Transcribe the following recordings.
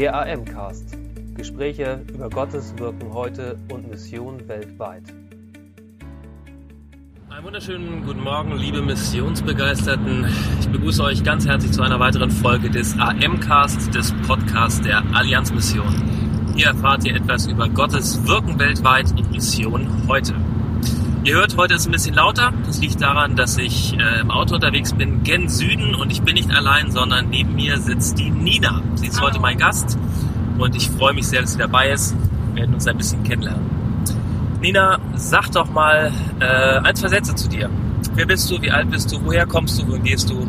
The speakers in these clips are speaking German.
Der AM-Cast. Gespräche über Gottes Wirken heute und Mission weltweit. Einen wunderschönen guten Morgen, liebe Missionsbegeisterten. Ich begrüße euch ganz herzlich zu einer weiteren Folge des AM-Cast, des Podcasts der Allianz Mission. Hier erfahrt ihr etwas über Gottes Wirken weltweit und Mission heute. Ihr hört, heute ist ein bisschen lauter. Das liegt daran, dass ich äh, im Auto unterwegs bin, gen Süden und ich bin nicht allein, sondern neben mir sitzt die Nina. Sie ist heute mein Gast und ich freue mich sehr, dass sie dabei ist. Wir werden uns ein bisschen kennenlernen. Nina, sag doch mal äh, ein, zwei Sätze zu dir. Wer bist du? Wie alt bist du? Woher kommst du? Wohin gehst du?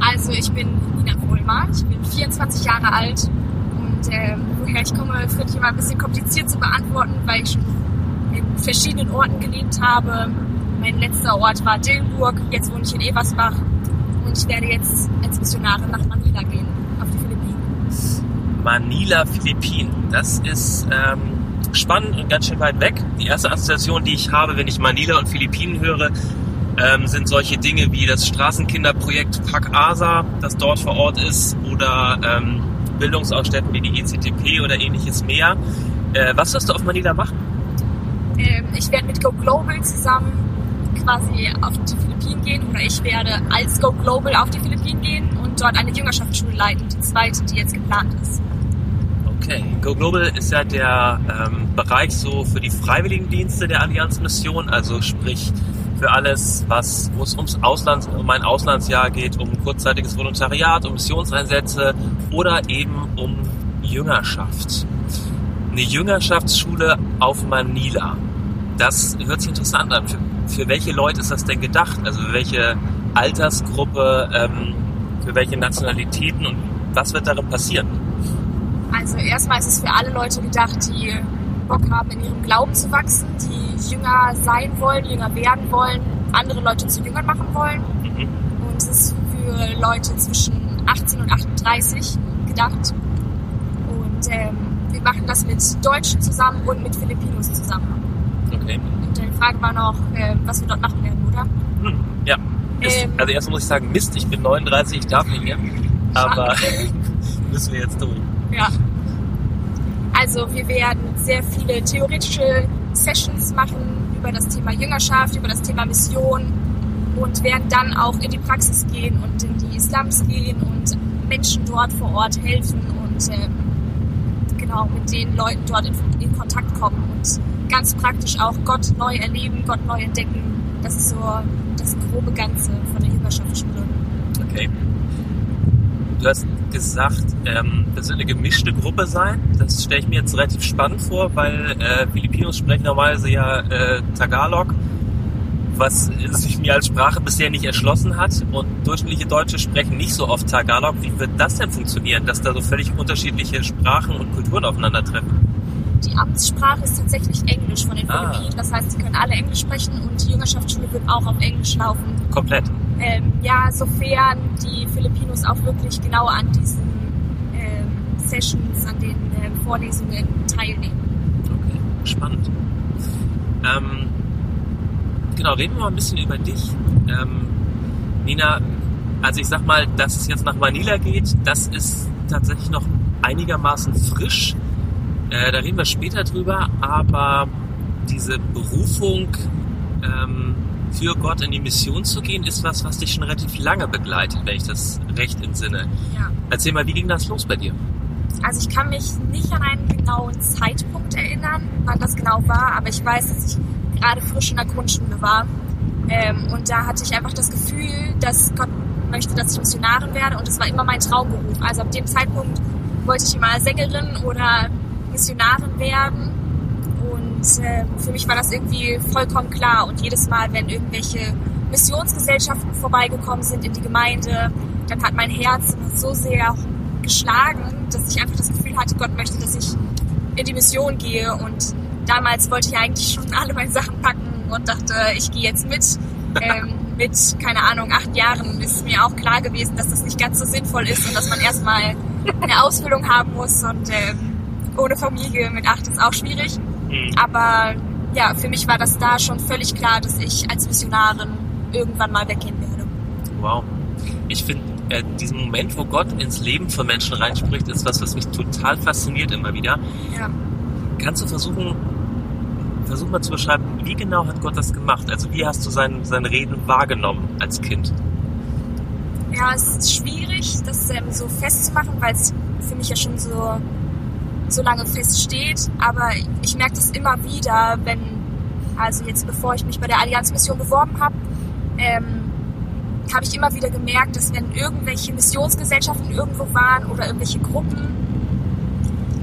Also ich bin Nina Vollmer, ich bin 24 Jahre alt und äh, woher ich komme, finde ich immer ein bisschen kompliziert zu beantworten, weil ich schon verschiedenen Orten gelebt habe. Mein letzter Ort war Dillenburg, jetzt wohne ich in Eversbach und ich werde jetzt als Missionarin nach Manila gehen, auf die Philippinen. Manila, Philippinen. Das ist ähm, spannend und ganz schön weit weg. Die erste Assoziation, die ich habe, wenn ich Manila und Philippinen höre, ähm, sind solche Dinge wie das Straßenkinderprojekt Pack Asa, das dort vor Ort ist, oder ähm, Bildungsausstätten wie die ECTP oder ähnliches mehr. Äh, was wirst du auf Manila machen? Ähm, ich werde mit Go Global zusammen quasi auf die Philippinen gehen oder ich werde als Go Global auf die Philippinen gehen und dort eine Jüngerschaftsschule leiten, die zweite, die jetzt geplant ist. Okay, Go Global ist ja der ähm, Bereich so für die Freiwilligendienste der Allianzmission, also sprich für alles, was wo es ums Ausland, um ein Auslandsjahr geht, um kurzzeitiges Volontariat, um Missionseinsätze oder eben um Jüngerschaft. Eine Jüngerschaftsschule auf Manila. Das hört sich interessant an. Für, für welche Leute ist das denn gedacht? Also für welche Altersgruppe, ähm, für welche Nationalitäten und was wird darin passieren? Also erstmal ist es für alle Leute gedacht, die Bock haben, in ihrem Glauben zu wachsen, die jünger sein wollen, jünger werden wollen, andere Leute zu Jüngern machen wollen. Mhm. Und es ist für Leute zwischen 18 und 38 gedacht. Und ähm, wir machen das mit Deutschen zusammen und mit Filipinos zusammen. Okay. Und die Frage war noch, äh, was wir dort machen werden, oder? Hm, ja. Mist. Ähm. also erst muss ich sagen, Mist, ich bin 39, ich darf nicht mehr. Aber müssen wir jetzt durch. Ja. Also wir werden sehr viele theoretische Sessions machen über das Thema Jüngerschaft, über das Thema Mission und werden dann auch in die Praxis gehen und in die Slums gehen und Menschen dort vor Ort helfen und ähm, genau mit den Leuten dort in, in Kontakt kommen und ganz praktisch auch Gott neu erleben, Gott neu entdecken. Das ist so das grobe Ganze von der Jüngerschaftsschule. Okay. Du hast gesagt, ähm, das wird eine gemischte Gruppe sein. Das stelle ich mir jetzt relativ spannend vor, weil äh, Filipinos sprechen normalerweise ja äh, Tagalog, was sich mir als Sprache bisher nicht erschlossen hat. Und durchschnittliche Deutsche sprechen nicht so oft Tagalog. Wie wird das denn funktionieren, dass da so völlig unterschiedliche Sprachen und Kulturen aufeinandertreffen? Die Amtssprache ist tatsächlich Englisch von den Ah. Philippinen. Das heißt, sie können alle Englisch sprechen und die Jüngerschaftsschule wird auch auf Englisch laufen. Komplett. Ähm, ja, sofern die Filipinos auch wirklich genau an diesen ähm, Sessions, an den ähm, Vorlesungen teilnehmen. Okay, spannend. Ähm, genau, reden wir mal ein bisschen über dich. Ähm, Nina, also ich sag mal, dass es jetzt nach Manila geht, das ist tatsächlich noch einigermaßen frisch. Äh, da reden wir später drüber, aber diese Berufung ähm, für Gott in die Mission zu gehen, ist was, was dich schon relativ lange begleitet, wenn ich das recht entsinne. Ja. Erzähl mal, wie ging das los bei dir? Also ich kann mich nicht an einen genauen Zeitpunkt erinnern, wann das genau war, aber ich weiß, dass ich gerade frisch in der Grundschule war. Ähm, und da hatte ich einfach das Gefühl, dass Gott möchte, dass ich Missionarin werde und es war immer mein Traumberuf. Also ab dem Zeitpunkt wollte ich immer Sängerin oder Missionarin werden. Und ähm, für mich war das irgendwie vollkommen klar. Und jedes Mal, wenn irgendwelche Missionsgesellschaften vorbeigekommen sind in die Gemeinde, dann hat mein Herz so sehr geschlagen, dass ich einfach das Gefühl hatte, Gott möchte, dass ich in die Mission gehe. Und damals wollte ich eigentlich schon alle meine Sachen packen und dachte, ich gehe jetzt mit. Ähm, mit, keine Ahnung, acht Jahren ist mir auch klar gewesen, dass das nicht ganz so sinnvoll ist und dass man erstmal eine Ausbildung haben muss. Und ähm, ohne Familie mit acht ist auch schwierig. Mhm. Aber ja, für mich war das da schon völlig klar, dass ich als Missionarin irgendwann mal weggehen werde. Wow. Ich finde äh, diesen Moment, wo Gott ins Leben von Menschen reinspricht, ist was, was mich total fasziniert immer wieder. Ja. Kannst du versuchen, versuch mal zu beschreiben, wie genau hat Gott das gemacht? Also wie hast du sein, sein Reden wahrgenommen als Kind? Ja, es ist schwierig, das ähm, so festzumachen, weil es für mich ja schon so, so lange feststeht. Aber ich merke das immer wieder, wenn, also jetzt bevor ich mich bei der Allianzmission beworben habe, ähm, habe ich immer wieder gemerkt, dass wenn irgendwelche Missionsgesellschaften irgendwo waren oder irgendwelche Gruppen,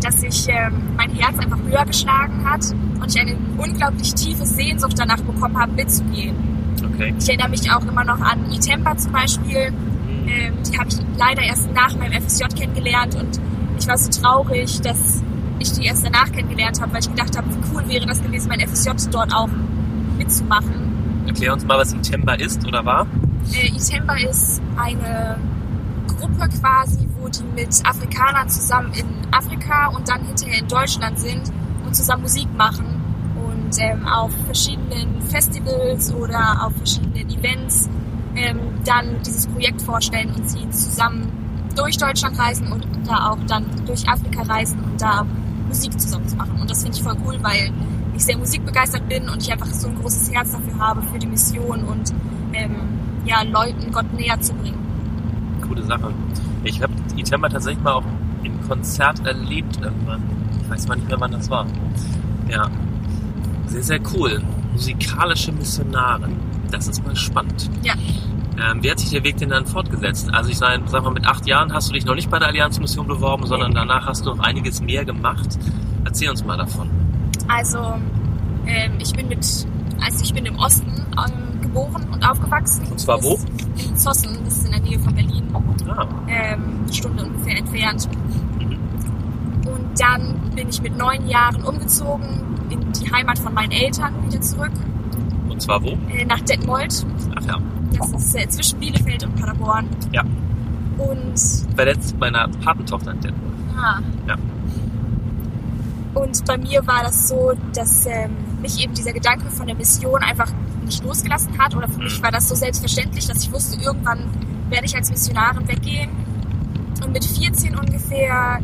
dass sich ähm, mein Herz einfach höher geschlagen hat und ich eine unglaublich tiefe Sehnsucht danach bekommen habe, mitzugehen. Okay. Ich erinnere mich auch immer noch an Itempa zum Beispiel. Ähm, die habe ich leider erst nach meinem FSJ kennengelernt und ich war so traurig, dass ich die erst danach kennengelernt habe, weil ich gedacht habe, wie cool wäre das gewesen, mein FSJ dort auch mitzumachen. Erklär uns mal, was ein Temba ist oder war. Äh, Itemba ist eine Gruppe quasi, wo die mit Afrikanern zusammen in Afrika und dann hinterher in Deutschland sind und zusammen Musik machen und ähm, auf verschiedenen Festivals oder auf verschiedenen Events ähm, dann dieses Projekt vorstellen und sie zusammen durch Deutschland reisen und da auch dann durch Afrika reisen und da Musik zusammen zu machen. Und das finde ich voll cool, weil ich sehr musikbegeistert bin und ich einfach so ein großes Herz dafür habe, für die Mission und ähm, ja, Leuten Gott näher zu bringen. Coole Sache. Ich habe Itemba tatsächlich mal auch im Konzert erlebt irgendwann. Ich weiß mal nicht mehr, wann das war. Ja. Sehr, sehr cool. Musikalische Missionare. Das ist mal spannend. Ja. Ähm, wie hat sich der Weg denn dann fortgesetzt? Also ich sage, sag mal, mit acht Jahren hast du dich noch nicht bei der Allianzmission beworben, sondern danach hast du noch einiges mehr gemacht. Erzähl uns mal davon. Also ähm, ich bin mit, also ich bin im Osten ähm, geboren und aufgewachsen. Und zwar wo? In Zossen, das ist in der Nähe von Berlin, Ah, ähm, eine Stunde ungefähr entfernt. mhm. Und dann bin ich mit neun Jahren umgezogen in die Heimat von meinen Eltern wieder zurück, Und zwar wo? äh, nach Detmold. Ach ja. Das ist äh, zwischen Bielefeld und Paderborn. Ja. Und Verletzt meiner Patentochter in Detmold. Ah. Ja. Und bei mir war das so, dass ähm, mich eben dieser Gedanke von der Mission einfach nicht losgelassen hat. Oder für mich war das so selbstverständlich, dass ich wusste, irgendwann werde ich als Missionarin weggehen. Und mit 14 ungefähr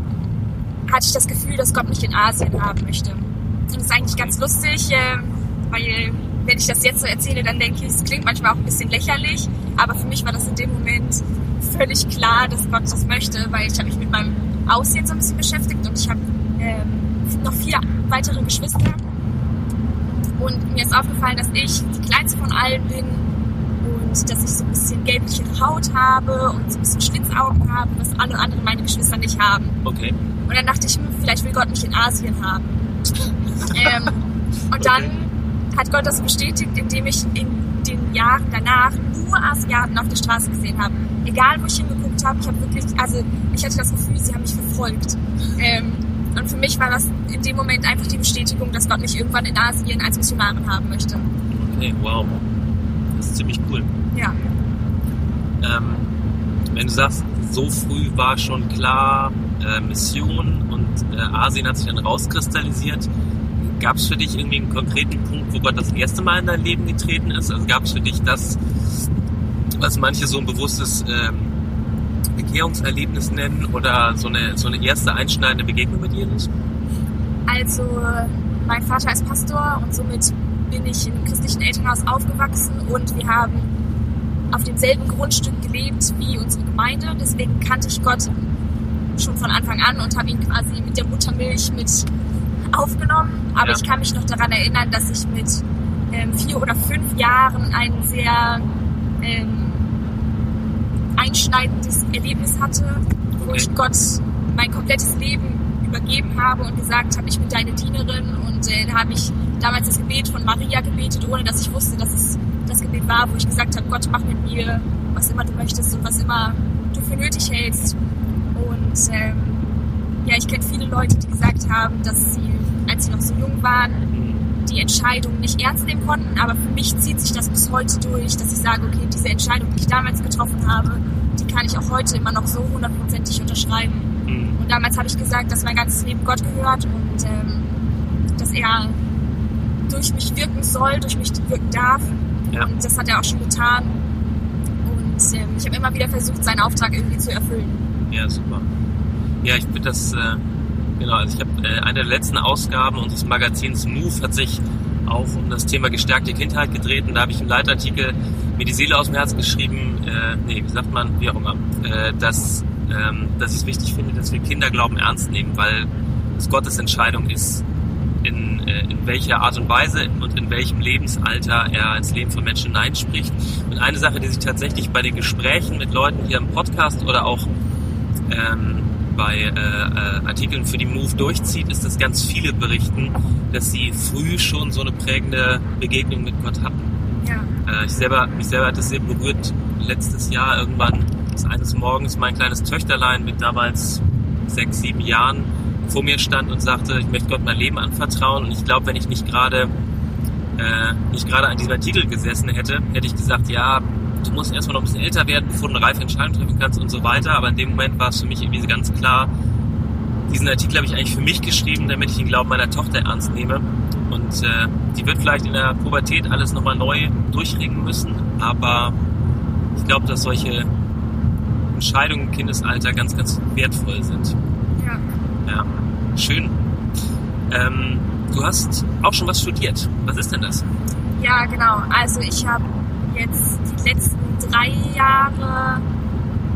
hatte ich das Gefühl, dass Gott mich in Asien haben möchte. Und das ist eigentlich ganz lustig, ähm, weil wenn ich das jetzt so erzähle, dann denke ich, es klingt manchmal auch ein bisschen lächerlich. Aber für mich war das in dem Moment völlig klar, dass Gott das möchte, weil ich habe mich mit meinem Aussehen so ein bisschen beschäftigt und ich habe ähm, noch vier weitere Geschwister. Und mir ist aufgefallen, dass ich die kleinste von allen bin und dass ich so ein bisschen gelbliche Haut habe und so ein bisschen Schlitzaugen habe, was alle anderen meine Geschwister nicht haben. Okay. Und dann dachte ich, hm, vielleicht will Gott mich in Asien haben. ähm, und dann hat Gott das bestätigt, indem ich in den Jahren danach nur Asiaten auf der Straße gesehen habe. Egal, wo ich hingeguckt habe, ich habe wirklich, also ich hatte das Gefühl, sie haben mich verfolgt. Ähm, und für mich war das in dem Moment einfach die Bestätigung, dass Gott mich irgendwann in Asien als Missionarin haben möchte. Okay, wow. Das ist ziemlich cool. Ja. Ähm, wenn du sagst, so früh war schon klar, äh, Mission und äh, Asien hat sich dann rauskristallisiert, gab es für dich irgendwie einen konkreten Punkt, wo Gott das erste Mal in dein Leben getreten ist? Also gab es für dich das, was manche so ein bewusstes ähm, Bekehrungserlebnis nennen oder so eine, so eine erste einschneidende Begegnung mit Jesus? Also, mein Vater ist Pastor und somit bin ich einem christlichen Elternhaus aufgewachsen und wir haben auf demselben Grundstück gelebt wie unsere Gemeinde. Deswegen kannte ich Gott schon von Anfang an und habe ihn quasi mit der Muttermilch mit aufgenommen. Aber Ja. ich kann mich noch daran erinnern, dass ich mit ähm, vier oder fünf Jahren ein sehr ähm, einschneidendes Erlebnis hatte, wo Okay. ich Gott mein komplettes Leben übergeben habe und gesagt habe, ich bin deine Dienerin. Und äh, da habe ich damals das Gebet von Maria gebetet, ohne dass ich wusste, dass es das Gebet war, wo ich gesagt habe, Gott, mach mit mir, was immer du möchtest und was immer du für nötig hältst. Und ähm, ja, ich kenne viele Leute, die gesagt haben, dass sie, als sie noch so jung waren, die Entscheidung nicht ernst nehmen konnten. Aber für mich zieht sich das bis heute durch, dass ich sage, okay, diese Entscheidung, die ich damals getroffen habe, die kann ich auch heute immer noch so hundertprozentig unterschreiben. Mhm. Und damals habe ich gesagt, dass mein ganzes Leben Gott gehört und ähm, dass er durch mich wirken soll, durch mich wirken darf. Ja. Und das hat er auch schon getan. Und ähm, ich habe immer wieder versucht, seinen Auftrag irgendwie zu erfüllen. Ja, super. Ja, ich finde das, äh, genau, also ich habe äh, eine der letzten Ausgaben unseres Magazins Move hat sich auch um das Thema gestärkte Kindheit gedreht und da habe ich im Leitartikel mir die Seele aus dem Herzen geschrieben, äh, nee, wie sagt man, wie auch immer, äh, dass, ähm, dass ich es wichtig finde, dass wir Kinderglauben ernst nehmen, weil es Gottes Entscheidung ist, in, äh, in welcher Art und Weise und in welchem Lebensalter er ins Leben von Menschen hineinspricht. Und eine Sache, die sich tatsächlich bei den Gesprächen mit Leuten hier im Podcast oder auch ähm, bei äh, äh, Artikeln für die Move durchzieht, ist, dass ganz viele berichten, dass sie früh schon so eine prägende Begegnung mit Gott hatten. Ja. Äh, ich selber, mich selber hat das sehr berührt. Letztes Jahr irgendwann, ist eines Morgens mein kleines Töchterlein mit damals sechs, sieben Jahren vor mir stand und sagte, ich möchte Gott mein Leben anvertrauen. Und ich glaube, wenn ich nicht gerade äh, nicht gerade an diesem Artikel gesessen hätte, hätte ich gesagt, ja, du musst erstmal noch ein bisschen älter werden, bevor du eine reife Entscheidung treffen kannst und so weiter. Aber in dem Moment war es für mich irgendwie ganz klar, diesen Artikel habe ich eigentlich für mich geschrieben, damit ich den Glauben meiner Tochter ernst nehme. Und äh, die wird vielleicht in der Pubertät alles nochmal neu durchringen müssen, aber ich glaube, dass solche Entscheidungen im Kindesalter ganz, ganz wertvoll sind. Ja. Ja, schön. Ähm, du hast auch schon was studiert. Was ist denn das? Ja, genau. Also ich habe jetzt die letzten drei Jahre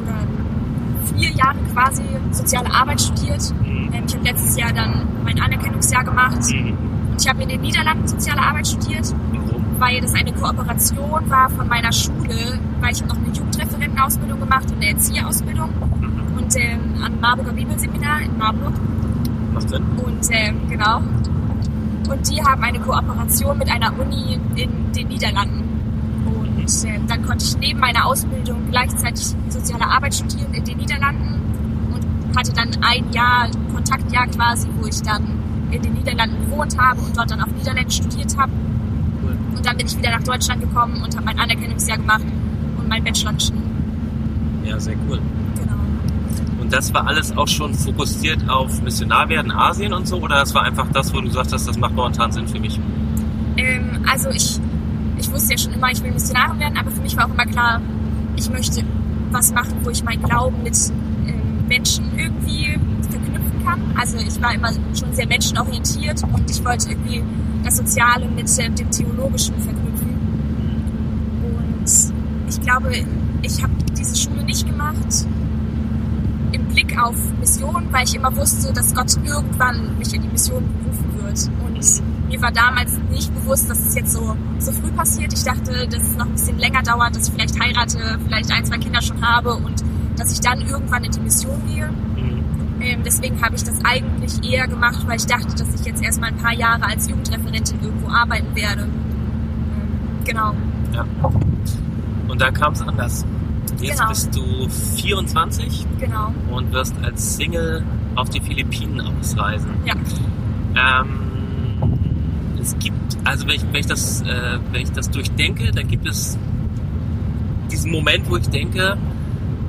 oder vier Jahre quasi soziale Arbeit studiert. Mhm. Ähm, ich habe letztes Jahr dann mein Anerkennungsjahr gemacht Mhm. und ich habe in den Niederlanden soziale Arbeit studiert, weil das eine Kooperation war von meiner Schule, weil ich habe noch eine Jugendreferentenausbildung gemacht und eine Erzieherausbildung Mhm. und ähm, am Marburger Bibelseminar in Marburg. Macht Sinn. Und ähm, genau. Und die haben eine Kooperation mit einer Uni in den Niederlanden. Und ähm, dann konnte ich neben meiner Ausbildung gleichzeitig soziale Arbeit studieren in den Niederlanden und hatte dann ein Jahr, Kontaktjahr quasi, wo ich dann in den Niederlanden gewohnt habe und dort dann auf Niederländisch studiert habe. Cool. Und dann bin ich wieder nach Deutschland gekommen und habe mein Anerkennungsjahr gemacht und mein Bachelor geschrieben. Ja, sehr cool. Genau. Und das war alles auch schon fokussiert auf Missionarwerden Asien und so? Oder das war einfach das, wo du sagst, das macht momentan Sinn für mich? Ähm, also ich, ich wusste ja schon immer, ich will Missionarin werden, aber für mich war auch immer klar, ich möchte was machen, wo ich meinen Glauben mit ähm, Menschen irgendwie verknüpfen kann. Also ich war immer schon sehr menschenorientiert und ich wollte irgendwie das Soziale mit ähm, dem Theologischen verknüpfen. Und ich glaube, ich habe diese Schule nicht gemacht im Blick auf Mission, weil ich immer wusste, dass Gott irgendwann mich in die Mission berufen wird. Und mir war damals nicht bewusst, dass es jetzt so, so früh passiert. Ich dachte, dass es noch ein bisschen länger dauert, dass ich vielleicht heirate, vielleicht ein, zwei Kinder schon habe und dass ich dann irgendwann in die Mission gehe. Mhm. Ähm, deswegen habe ich das eigentlich eher gemacht, weil ich dachte, dass ich jetzt erstmal ein paar Jahre als Jugendreferentin irgendwo arbeiten werde. Ähm, genau. Ja. Und dann kam es anders. Jetzt Genau. bist du 24 Genau. und wirst als Single auf die Philippinen ausreisen. Ja. Ähm, es gibt, also wenn ich, wenn ich das, äh, wenn ich das durchdenke, dann gibt es diesen Moment, wo ich denke,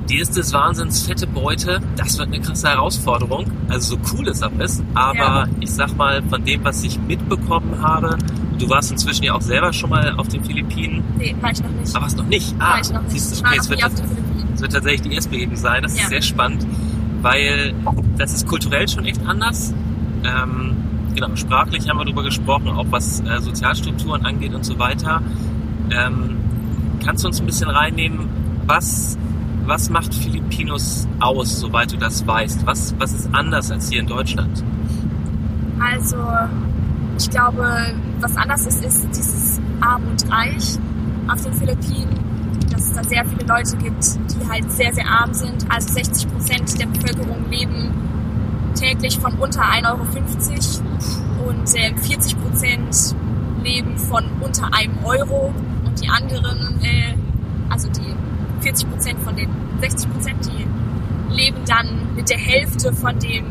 dir ist des Wahnsinns fette Beute, das wird eine krasse Herausforderung. Also so cool es auch ist, aber Ja. ich sag mal, von dem, was ich mitbekommen habe, du warst inzwischen ja auch selber schon mal auf den Philippinen, Nee, war ich noch nicht. aber was noch nicht. Ah, war ich noch nicht. siehst okay, es wird das wird tatsächlich die erste Begegnung sein. Das Ja. ist sehr spannend, weil das ist kulturell schon echt anders. Ähm, genau, sprachlich haben wir darüber gesprochen, auch was äh, Sozialstrukturen angeht und so weiter. Ähm, kannst du uns ein bisschen reinnehmen, was, was macht Filipinos aus, soweit du das weißt? Was, was ist anders als hier in Deutschland? Also, ich glaube, was anders ist, ist dieses Arm und Reich auf den Philippinen. Dass es da sehr viele Leute gibt, die halt sehr, sehr arm sind. Also 60 Prozent der Bevölkerung leben täglich von unter 1,50 Euro und äh, 40 Prozent leben von unter einem Euro und die anderen, äh, also die 40 Prozent von den 60 Prozent, die leben dann mit der Hälfte von dem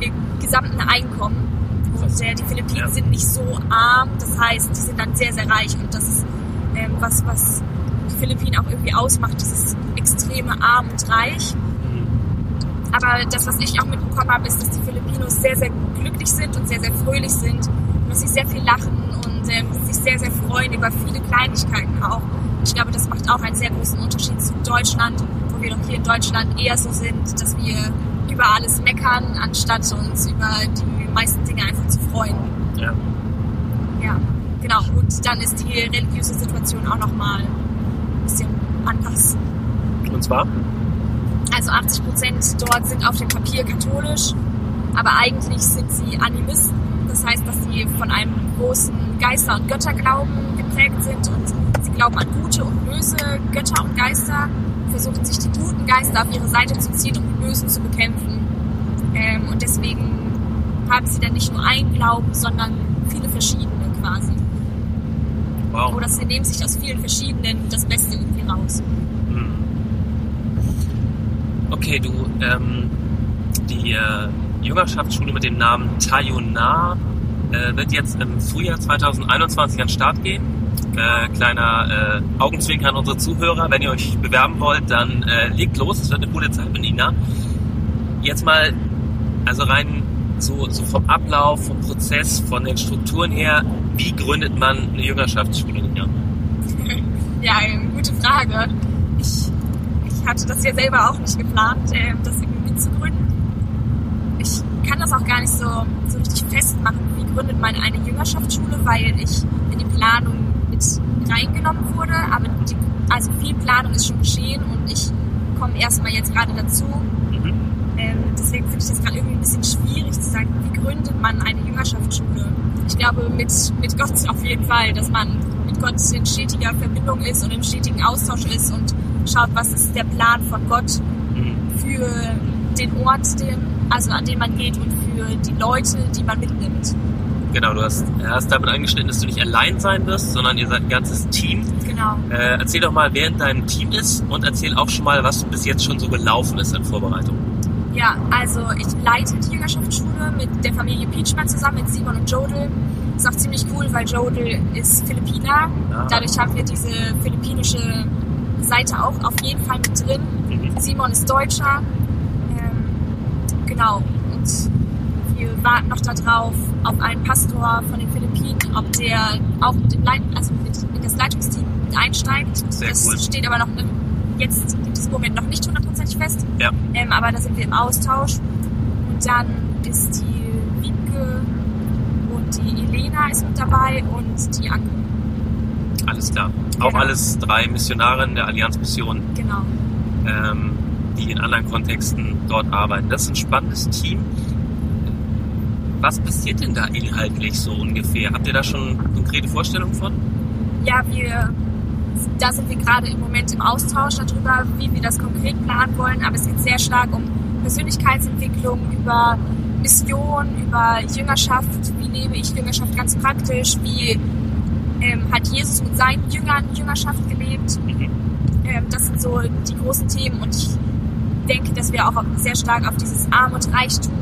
äh, gesamten Einkommen. Und äh, die Philippinen Ja. sind nicht so arm, das heißt, die sind dann sehr, sehr reich und das ist ähm, was, was die Philippinen auch irgendwie ausmacht, dieses extreme arm und reich. Aber das, was ich auch mitbekommen habe, ist, dass die Filipinos sehr, sehr glücklich sind und sehr, sehr fröhlich sind und dass sie sehr viel lachen und ähm, sich sehr, sehr freuen über viele Kleinigkeiten auch. Ich glaube, das macht auch einen sehr großen Unterschied zu Deutschland, wo wir doch hier in Deutschland eher so sind, dass wir über alles meckern, anstatt uns über die meisten Dinge einfach zu freuen. Ja. Ja, genau. Und dann ist die religiöse Situation auch nochmal ein bisschen anders. Und zwar? Also 80 Prozent dort sind auf dem Papier katholisch, aber eigentlich sind sie Animisten. Das heißt, dass sie von einem großen Geister- und Götterglauben geprägt sind und sie glauben an gute und böse Götter und Geister, versuchen sich die guten Geister auf ihre Seite zu ziehen, um die bösen zu bekämpfen. Ähm, und deswegen haben sie dann nicht nur einen Glauben, sondern viele verschiedene quasi. Wow. Oder sie nehmen sich aus vielen verschiedenen das Beste irgendwie raus. Hm. Okay, du, ähm, die äh, Jüngerschaftsschule mit dem Namen Tayunar äh, wird jetzt im Frühjahr 2021 an den Start gehen. Äh, kleiner äh, Augenzwinker an unsere Zuhörer. Wenn ihr euch bewerben wollt, dann äh, legt los. Es wird eine coole Zeit mit Nina. Jetzt mal, also rein so, so vom Ablauf, vom Prozess, von den Strukturen her, wie gründet man eine Jüngerschaftsschule? Ja. Ähm, gute Frage. Ich, hatte das ja selber auch nicht geplant, äh, das irgendwie mitzugründen. Ich kann das auch gar nicht so, so richtig festmachen, wie gründet man eine Jüngerschaftsschule, weil ich in die Planung mit reingenommen wurde. Aber die, also viel Planung ist schon geschehen und ich komme erstmal jetzt gerade dazu. Mhm. Ähm, deswegen finde ich das gerade irgendwie ein bisschen schwierig zu sagen, wie gründet man eine Jüngerschaftsschule. Ich glaube mit, mit Gott auf jeden Fall, dass man mit Gott in stetiger Verbindung ist und im stetigen Austausch ist und schaut, was ist der Plan von Gott Mhm. für den Ort, den, also an dem man geht und für die Leute, die man mitnimmt. Genau, du hast, hast damit angeschnitten, dass du nicht allein sein wirst, sondern ihr seid ein ganzes Team. Genau. Äh, erzähl doch mal, wer in deinem Team ist und erzähl auch schon mal, was bis jetzt schon so gelaufen ist in Vorbereitung. Ja, also ich leite die Jüngerschaftsschule mit der Familie Pietschmann zusammen, mit Simon und Jodel. Ist auch ziemlich cool, weil Jodel ist Philippiner. Ah. Dadurch haben wir diese philippinische Seite auch auf jeden Fall mit drin. Mhm. Simon ist Deutscher. Ähm, genau. Und wir warten noch darauf, auf einen Pastor von den Philippinen, ob der auch mit dem Leit also mit in das Leitungsteam mit einsteigt. Sehr das cool. steht aber noch ne- jetzt in diesem Moment noch nicht hundertprozentig fest. Ja. Ähm, aber da sind wir im Austausch. Und dann ist die Wiebke und die Elena ist mit dabei und die Anke. Alles klar. Auch Genau. alles drei Missionarinnen der Allianz-Mission, Genau. ähm, die in anderen Kontexten dort arbeiten. Das ist ein spannendes Team. Was passiert denn da inhaltlich so ungefähr? Habt ihr da schon konkrete Vorstellungen von? Ja, wir, da sind wir gerade im Moment im Austausch darüber, wie wir das konkret planen wollen. Aber es geht sehr stark um Persönlichkeitsentwicklung, über Mission, über Jüngerschaft. Wie lebe ich Jüngerschaft ganz praktisch? Wie ähm, hat Jesus mit seinen Jüngern Jüngerschaft gelebt? Mhm. Ähm, das sind so die großen Themen und ich denke, dass wir auch sehr stark auf dieses Armut, Reichtum,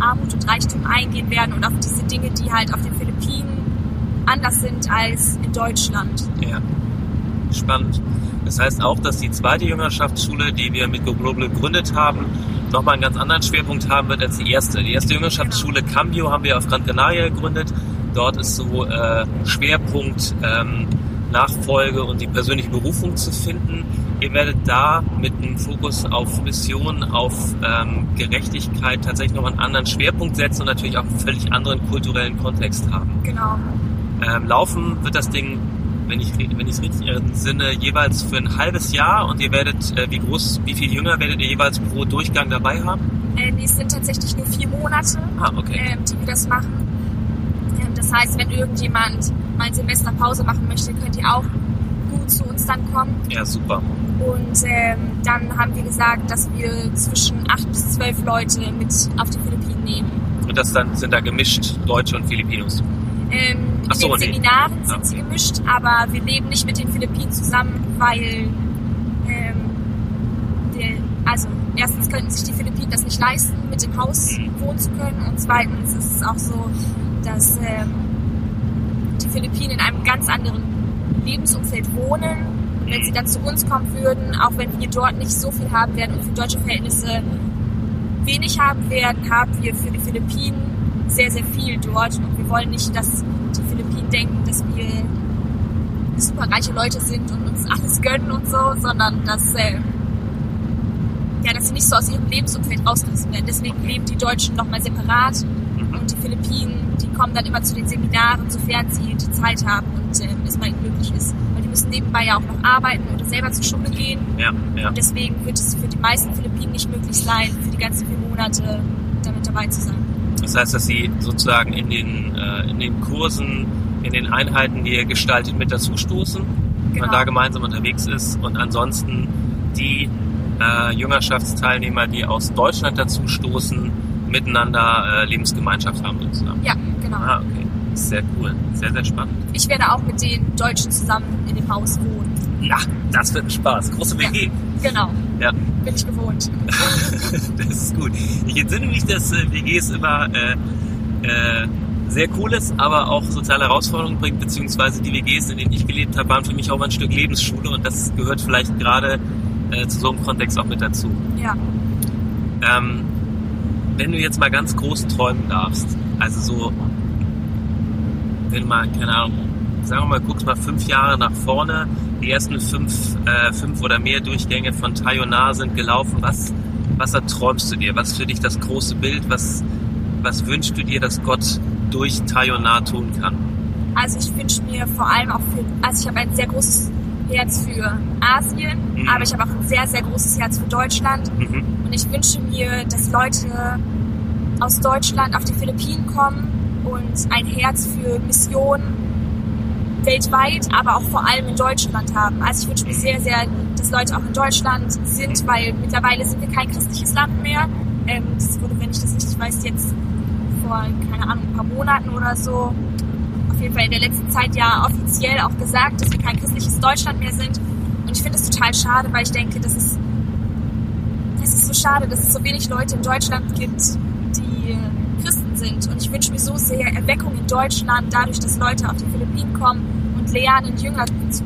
Armut und Reichtum eingehen werden und auf diese Dinge, die halt auf den Philippinen anders sind als in Deutschland. Ja. Spannend. Das heißt auch, dass die zweite Jüngerschaftsschule, die wir mit Go Global gegründet haben, nochmal einen ganz anderen Schwerpunkt haben wird als die erste. Die erste Jüngerschaftsschule Cambio haben wir auf Gran Canaria gegründet. Dort ist so äh, Schwerpunkt ähm, Nachfolge und die persönliche Berufung zu finden. Ihr werdet da mit einem Fokus auf Mission, auf ähm, Gerechtigkeit tatsächlich noch einen anderen Schwerpunkt setzen und natürlich auch einen völlig anderen kulturellen Kontext haben. Genau. Ähm, laufen wird das Ding, wenn ich wenn ich es richtig entsinne, jeweils für ein halbes Jahr und ihr werdet, äh, wie groß, wie viel jünger werdet ihr jeweils pro Durchgang dabei haben? Äh, nee, es sind tatsächlich nur vier Monate, Ah, okay. ähm, die wir das machen. Das heißt, wenn irgendjemand mal ein Semester Pause machen möchte, könnt ihr auch gut zu uns dann kommen. Ja, super. Und ähm, dann haben wir gesagt, dass wir zwischen acht bis zwölf Leute mit auf die Philippinen nehmen. Und das dann sind da gemischt Deutsche und Filipinos. Ähm, Ach so, in den nee. Seminaren Ah, sind sie gemischt, aber wir leben nicht mit den Philippinen zusammen, weil ähm, der, also erstens könnten sich die Philippinen das nicht leisten, mit dem Haus Mhm. wohnen zu können und zweitens ist es auch so, dass ähm, die Philippinen in einem ganz anderen Lebensumfeld wohnen. Wenn sie dann zu uns kommen würden, auch wenn wir dort nicht so viel haben werden und für deutsche Verhältnisse wenig haben werden, haben wir für die Philippinen sehr, sehr viel dort. Und wir wollen nicht, dass die Philippinen denken, dass wir super reiche Leute sind und uns alles gönnen und so, sondern dass, äh, ja, dass sie nicht so aus ihrem Lebensumfeld rausgerissen werden. Deswegen leben die Deutschen nochmal separat und die Philippinen, die kommen dann immer zu den Seminaren, sofern sie die Zeit haben und äh, es bei ihnen möglich ist. Weil die müssen nebenbei ja auch noch arbeiten oder selber zur Schule gehen. Ja, ja. Und deswegen wird es für die meisten Philippinen nicht möglich sein, für die ganzen vier Monate damit dabei zu sein. Das heißt, dass sie sozusagen in den, äh, in den Kursen, in den Einheiten, die ihr gestaltet, mit dazustoßen, wenn man Genau. da gemeinsam unterwegs ist und ansonsten die äh, Jüngerschaftsteilnehmer, die aus Deutschland dazustoßen, miteinander äh, Lebensgemeinschaft haben sozusagen. Ja, genau. Ah, okay. Sehr cool. Sehr, sehr spannend. Ich werde auch mit den Deutschen zusammen in dem Haus wohnen. Na, das wird ein Spaß. Große WG. Genau, Ja, bin ich gewohnt. das ist gut. Ich entsinne mich, dass äh, WGs immer äh, äh, sehr cooles, aber auch soziale Herausforderungen bringt, beziehungsweise die WGs, in denen ich gelebt habe, waren für mich auch ein Stück Lebensschule und das gehört vielleicht gerade äh, zu so einem Kontext auch mit dazu. Ja, Ähm, wenn du jetzt mal ganz groß träumen darfst, also so, wenn du mal, keine Ahnung, sagen wir mal, guckst mal fünf Jahre nach vorne, die ersten fünf, äh, fünf oder mehr Durchgänge von Tayonar sind gelaufen, was, was erträumst du dir? Was für dich das große Bild? Was, was wünschst du dir, dass Gott durch Tayonar tun kann? also ich wünsche mir vor allem auch für, also ich habe ein sehr großes Herz für Asien, Mhm. aber ich habe auch ein sehr, sehr großes Herz für Deutschland. Mhm. Und ich wünsche mir, dass Leute aus Deutschland auf die Philippinen kommen und ein Herz für Mission weltweit, aber auch vor allem in Deutschland haben. Also ich wünsche mir sehr, sehr, dass Leute auch in Deutschland sind, weil mittlerweile sind wir kein christliches Land mehr. Ähm, das wurde, wenn ich das richtig weiß, jetzt vor, keine Ahnung, ein paar Monaten oder so, jeden Fall in der letzten Zeit ja offiziell auch gesagt, dass wir kein christliches Deutschland mehr sind. Und ich finde es total schade, weil ich denke, dass es es ist so schade, dass es so wenig Leute in Deutschland gibt, die Christen sind. Und ich wünsche mir so sehr Erweckung in Deutschland, dadurch, dass Leute auf die Philippinen kommen und lernen, Jünger zu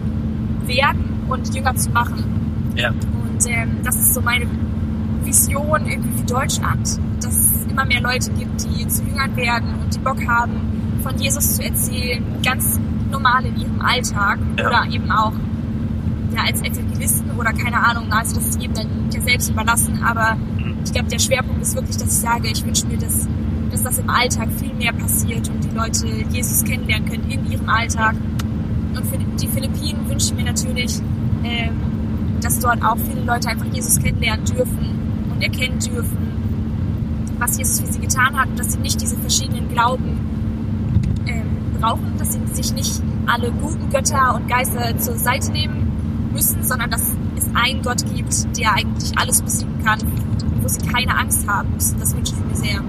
werden und Jünger zu machen. Ja. Und ähm, das ist so meine Vision irgendwie für Deutschland, dass es immer mehr Leute gibt, die zu Jüngern werden und die Bock haben, von Jesus zu erzählen, ganz normal in ihrem Alltag Ja. oder eben auch ja, als Evangelisten oder keine Ahnung, also das ist jedem dann ja selbst überlassen, aber ich glaube, der Schwerpunkt ist wirklich, dass ich sage, ich wünsche mir, dass, dass das im Alltag viel mehr passiert und die Leute Jesus kennenlernen können in ihrem Alltag. Und für die Philippinen wünsche ich mir natürlich, ähm, dass dort auch viele Leute einfach Jesus kennenlernen dürfen und erkennen dürfen, was Jesus für sie getan hat und dass sie nicht diese verschiedenen Glauben brauchen, dass sie sich nicht alle guten Götter und Geister zur Seite nehmen müssen, sondern dass es einen Gott gibt, der eigentlich alles besiegen kann, wo sie keine Angst haben müssen. Das wünsche ich mir sehr.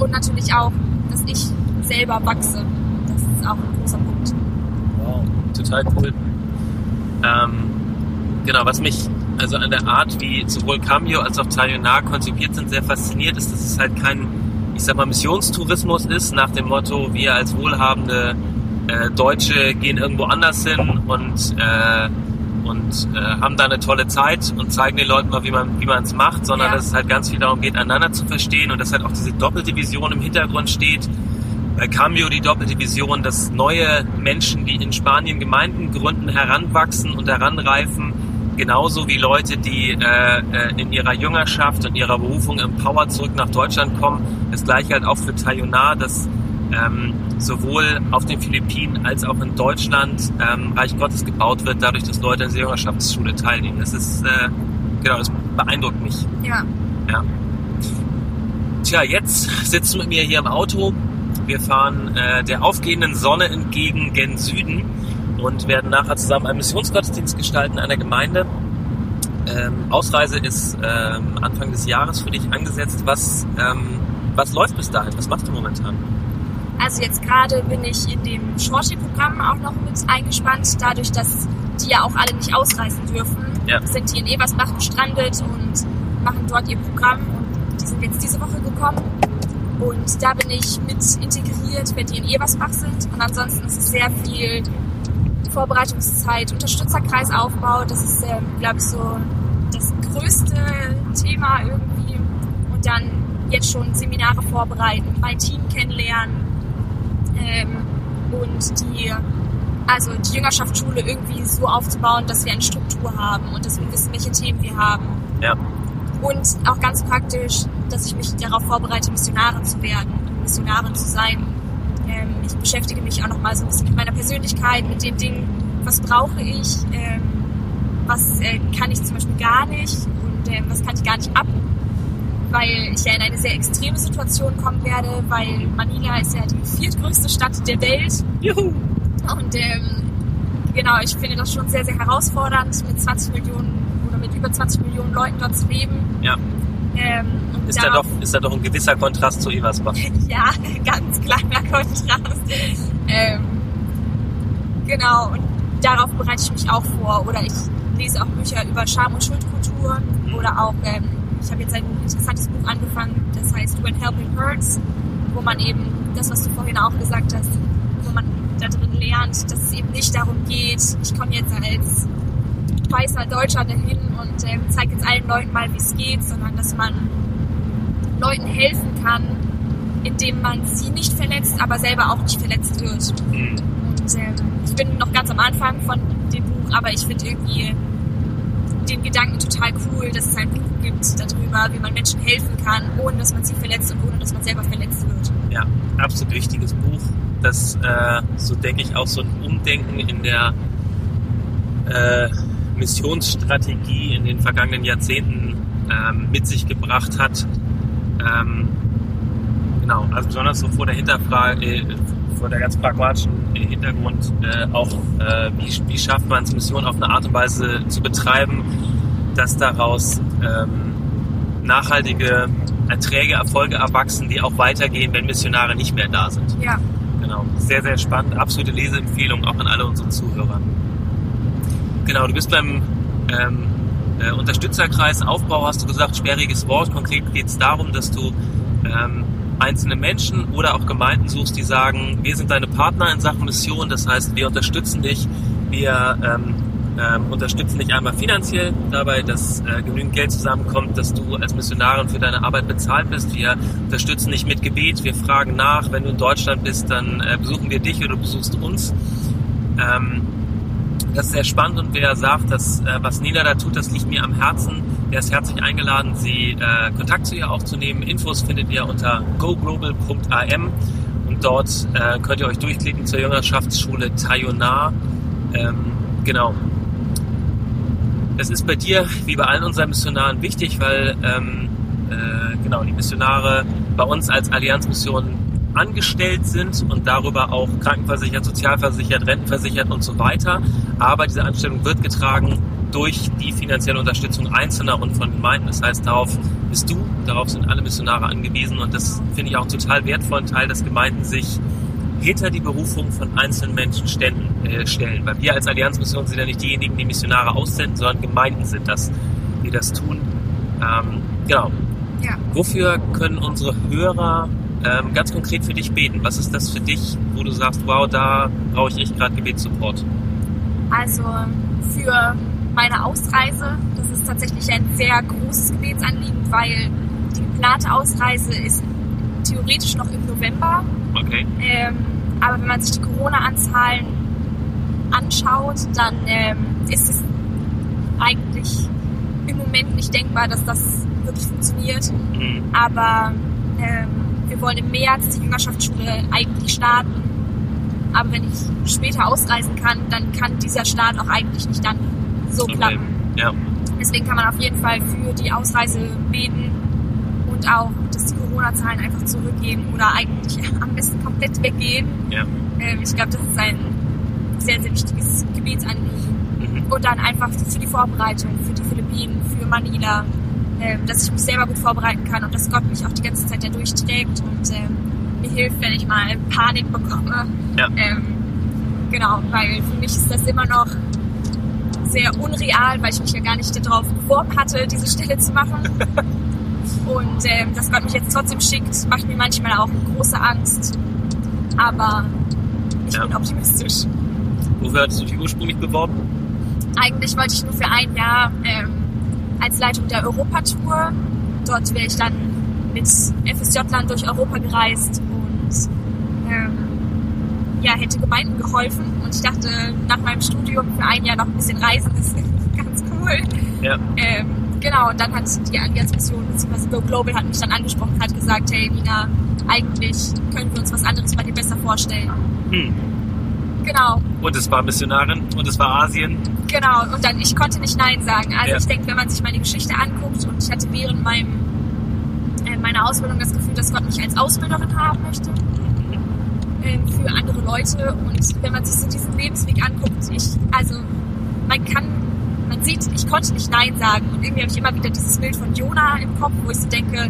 Und natürlich auch, dass ich selber wachse. Das ist auch ein großer Punkt. Wow, total cool. Ähm, genau, was mich also an der Art, wie sowohl Cameo als auch Tayonar konzipiert sind, sehr fasziniert ist, dass es halt kein, ich sag mal, Missionstourismus ist, nach dem Motto, wir als wohlhabende äh, Deutsche gehen irgendwo anders hin und, äh, und äh, haben da eine tolle Zeit und zeigen den Leuten mal, wie man wie man es macht, sondern Ja. dass es halt ganz viel darum geht, einander zu verstehen und dass halt auch diese doppelte Vision im Hintergrund steht, bei Cameo die doppelte Vision, dass neue Menschen, die in Spanien Gemeinden gründen, heranwachsen und heranreifen, genauso wie Leute, die äh, äh, in ihrer Jüngerschaft und ihrer Berufung im Power zurück nach Deutschland kommen. Das gleiche halt auch für Tayonar, dass ähm, sowohl auf den Philippinen als auch in Deutschland ähm, Reich Gottes gebaut wird, dadurch, dass Leute in der Jüngerschaftsschule teilnehmen. Das ist, äh, genau, das beeindruckt mich. Ja, Ja. Tja, jetzt mit mir hier im Auto. Wir fahren äh, der aufgehenden Sonne entgegen gen Süden und werden nachher zusammen einen Missionsgottesdienst gestalten in einer Gemeinde. Ähm, Ausreise ist ähm, Anfang des Jahres für dich angesetzt. Was, ähm, was läuft bis dahin? Was machst du momentan? Also jetzt gerade bin ich in dem Shorty-Programm auch noch mit eingespannt, dadurch, dass die ja auch alle nicht ausreisen dürfen. Ja. Sind die in Eversbach gestrandet und machen dort ihr Programm und die sind jetzt diese Woche gekommen. Und da bin ich mit integriert, wenn die in Eversbach sind. Und ansonsten ist es sehr viel Vorbereitungszeit, Unterstützerkreisaufbau. Das ist, ähm, glaube ich, so das größte Thema irgendwie. Und dann jetzt schon Seminare vorbereiten, mein Team kennenlernen ähm, und die also die Jüngerschaftsschule irgendwie so aufzubauen, dass wir eine Struktur haben und dass wir wissen, welche Themen wir haben. Ja. Und auch ganz praktisch, dass ich mich darauf vorbereite, Missionarin zu werden, Missionarin zu sein. Ähm, ich beschäftige mich auch noch mal so ein bisschen mit meiner Persönlichkeit, mit den Dingen, was brauche ich, ähm, was äh, kann ich zum Beispiel gar nicht und ähm, was kann ich gar nicht ab, weil ich ja in eine sehr extreme Situation kommen werde, weil Manila ist ja die viertgrößte Stadt der Welt. Juhu! Und ähm, genau, ich finde das schon sehr, sehr herausfordernd, mit 20 Millionen oder mit über 20 Millionen Leuten dort zu leben. Ja. Ähm, Ist da, doch, ist da doch ein gewisser Kontrast zu Eversbach. ja, ganz kleiner Kontrast. Ähm, genau, und darauf bereite ich mich auch vor. Oder ich lese auch Bücher über Scham- und Schuldkultur. Oder auch, ähm, ich habe jetzt ein interessantes Buch angefangen, das heißt When Helping Hurts, wo man eben das, was du vorhin auch gesagt hast, wo man da drin lernt, dass es eben nicht darum geht, ich komme jetzt als weißer Deutscher dahin und ähm, zeige jetzt allen Leuten mal, wie es geht, sondern dass man Leuten helfen kann, indem man sie nicht verletzt, aber selber auch nicht verletzt wird. Und ähm, ich bin noch ganz am Anfang von dem Buch, aber ich finde irgendwie den Gedanken total cool, dass es ein Buch gibt darüber, wie man Menschen helfen kann, ohne dass man sie verletzt und ohne dass man selber verletzt wird. Ja, absolut wichtiges Buch, das, äh, so denke ich, auch so ein Umdenken in der äh, Missionsstrategie in den vergangenen Jahrzehnten ähm, mit sich gebracht hat. Ähm, genau, also besonders so vor der Hinterfrage, äh, vor der ganz pragmatischen äh, Hintergrund äh, auch, äh, wie, wie schafft man es, Mission auf eine Art und Weise zu betreiben, dass daraus ähm, nachhaltige Erträge, Erfolge erwachsen, die auch weitergehen, wenn Missionare nicht mehr da sind. Ja, Genau, sehr, sehr spannend. Absolute Leseempfehlung auch an alle unsere Zuhörer. Genau, du bist beim ähm, äh, Unterstützerkreis Aufbau, hast du gesagt, sperriges Wort. Konkret geht es darum, dass du ähm, einzelne Menschen oder auch Gemeinden suchst, die sagen, wir sind deine Partner in Sachen Mission. Das heißt, wir unterstützen dich, wir ähm, ähm, unterstützen dich einmal finanziell dabei, dass äh, genügend Geld zusammenkommt, dass du als Missionarin für deine Arbeit bezahlt bist. Wir unterstützen dich mit Gebet, wir fragen nach. Wenn du in Deutschland bist, dann äh, besuchen wir dich oder du besuchst uns. Ähm, das ist sehr spannend und wer sagt, dass äh, was Nina da tut, das liegt mir am Herzen, der ist herzlich eingeladen, sie äh, Kontakt zu ihr aufzunehmen. Infos findet ihr unter goglobal.am und dort äh, könnt ihr euch durchklicken zur Jüngerschaftsschule Tayonar. Ähm, genau. Das ist bei dir, wie bei allen unseren Missionaren, wichtig, weil ähm, äh, genau die Missionare bei uns als Allianzmission angestellt sind und darüber auch krankenversichert, sozialversichert, rentenversichert und so weiter. Aber diese Anstellung wird getragen durch die finanzielle Unterstützung Einzelner und von Gemeinden. Das heißt, darauf bist du, darauf sind alle Missionare angewiesen und das finde ich auch total wertvollen Teil, dass Gemeinden sich hinter die Berufung von einzelnen Menschen ständen, äh, stellen. Weil wir als Allianzmission sind ja nicht diejenigen, die Missionare aussenden, sondern Gemeinden sind das, die das tun. Ähm, genau. ja. Wofür können unsere Hörer ähm, ganz konkret für dich beten? Was ist das für dich, wo du sagst, wow, da brauche ich echt gerade Gebetssupport? Also für meine Ausreise, das ist tatsächlich ein sehr großes Gebetsanliegen, weil die geplante Ausreise ist theoretisch noch im November. Okay. Ähm, aber wenn man sich die Corona-Anzahlen anschaut, dann ähm, ist es eigentlich im Moment nicht denkbar, dass das wirklich funktioniert. Mhm. Aber ähm, wir wollen im März die Jüngerschaftsschule eigentlich starten. Aber wenn ich später ausreisen kann, dann kann dieser Start auch eigentlich nicht dann so Okay. klappen. Ja. Deswegen kann man auf jeden Fall für die Ausreise beten und auch, dass die Corona-Zahlen einfach zurückgehen oder eigentlich am besten komplett weggehen. Ja. Ähm, ich glaube, das ist ein sehr, sehr wichtiges Gebetsanliegen. Mhm. Und dann einfach für die Vorbereitung, für die Philippinen, für Manila, ähm, dass ich mich selber gut vorbereiten kann und dass Gott mich auch die ganze Zeit da durchträgt und ähm, mir hilft, wenn ich mal Panik bekomme. Ja. Ähm, genau, weil für mich ist das immer noch sehr unreal, weil ich mich ja gar nicht darauf beworben hatte, diese Stelle zu machen. Und ähm, dass Gott mich jetzt trotzdem schickt, macht mir manchmal auch große Angst. Aber ich Ja. bin optimistisch. Wofür hattest du dich ursprünglich beworben? Eigentlich wollte ich nur für ein Jahr ähm, als Leitung der Europatour. Dort wäre ich dann mit FSJ-Land durch Europa gereist und ähm, ja, hätte Gemeinden geholfen. Und ich dachte, nach meinem Studium für ein Jahr noch ein bisschen reisen ist ganz cool. Ja. Ähm, genau, und dann hat die Allianz-Mission bzw. Go Global hat mich dann angesprochen, hat gesagt, hey Nina, eigentlich können wir uns was anderes bei dir besser vorstellen. Hm. Genau, Und es war Missionarin und es war Asien. Genau. Und dann, ich konnte nicht Nein sagen. Also Ja. ich denke, wenn man sich meine Geschichte anguckt und ich hatte während meinem, äh, meiner Ausbildung das Gefühl, dass Gott mich als Ausbilderin haben möchte ähm, für andere Leute. Und wenn man sich so diesen Lebensweg anguckt, ich, also man kann, man sieht, ich konnte nicht Nein sagen. Und irgendwie habe ich immer wieder dieses Bild von Jona im Kopf, wo ich so denke,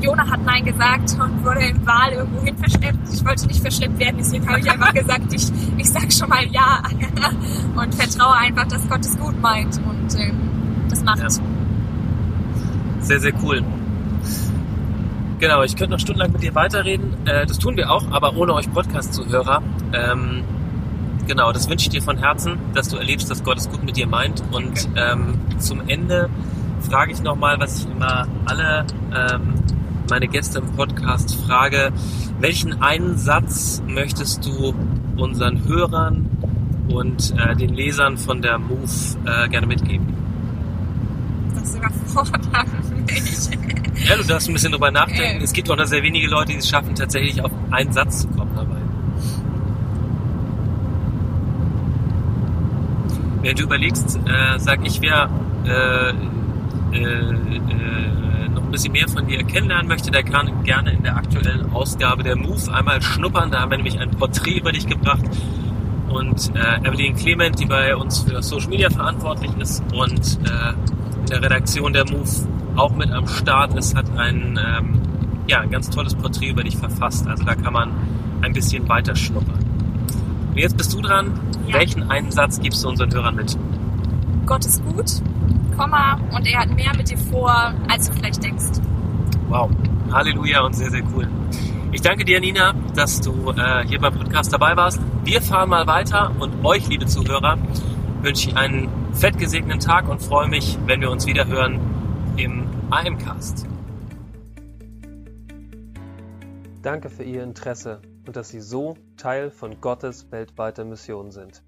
Jona hat Nein gesagt und wurde im Wal irgendwo hin verschleppt. Ich wollte nicht verschleppt werden, deswegen habe ich einfach gesagt, ich, ich sag schon mal Ja und vertraue einfach, dass Gott es gut meint und ähm, das macht. Ja. Sehr, sehr cool. Genau, ich könnte noch stundenlang mit dir weiterreden. Äh, das tun wir auch, aber ohne euch Podcast-Zuhörer. Ähm, genau, das wünsche ich dir von Herzen, dass du erlebst, dass Gott es gut mit dir meint. Und ähm, zum Ende frage ich nochmal, was ich immer alle ähm, meine Gäste im Podcast frage. Welchen einen Satz möchtest du unseren Hörern und äh, den Lesern von der Move äh, gerne mitgeben? Das überfordert mich. Ja, du darfst ein bisschen drüber nachdenken. Ähm. Es gibt auch noch sehr wenige Leute, die es schaffen, tatsächlich auf einen Satz zu kommen dabei. Während du überlegst, äh, sag ich, wer ein bisschen mehr von dir kennenlernen möchte, der kann gerne in der aktuellen Ausgabe der Move einmal schnuppern. Da haben wir nämlich ein Porträt über dich gebracht. Und äh, Evelyn Clement, die bei uns für Social Media verantwortlich ist und äh, in der Redaktion der Move auch mit am Start ist, hat ein, ähm, ja, ein ganz tolles Porträt über dich verfasst. Also da kann man ein bisschen weiter schnuppern. Und jetzt bist du dran. Ja. Welchen einen Satz gibst du unseren Hörern mit? Gott ist gut, Komma, und er hat mehr mit dir vor, als du vielleicht denkst. Wow. Halleluja und sehr, sehr cool. Ich danke dir, Nina, dass du äh, hier beim Podcast dabei warst. Wir fahren mal weiter und euch, liebe Zuhörer, wünsche ich einen fett gesegneten Tag und freue mich, wenn wir uns wieder hören im IMcast. Danke für Ihr Interesse und dass Sie so Teil von Gottes weltweiter Mission sind.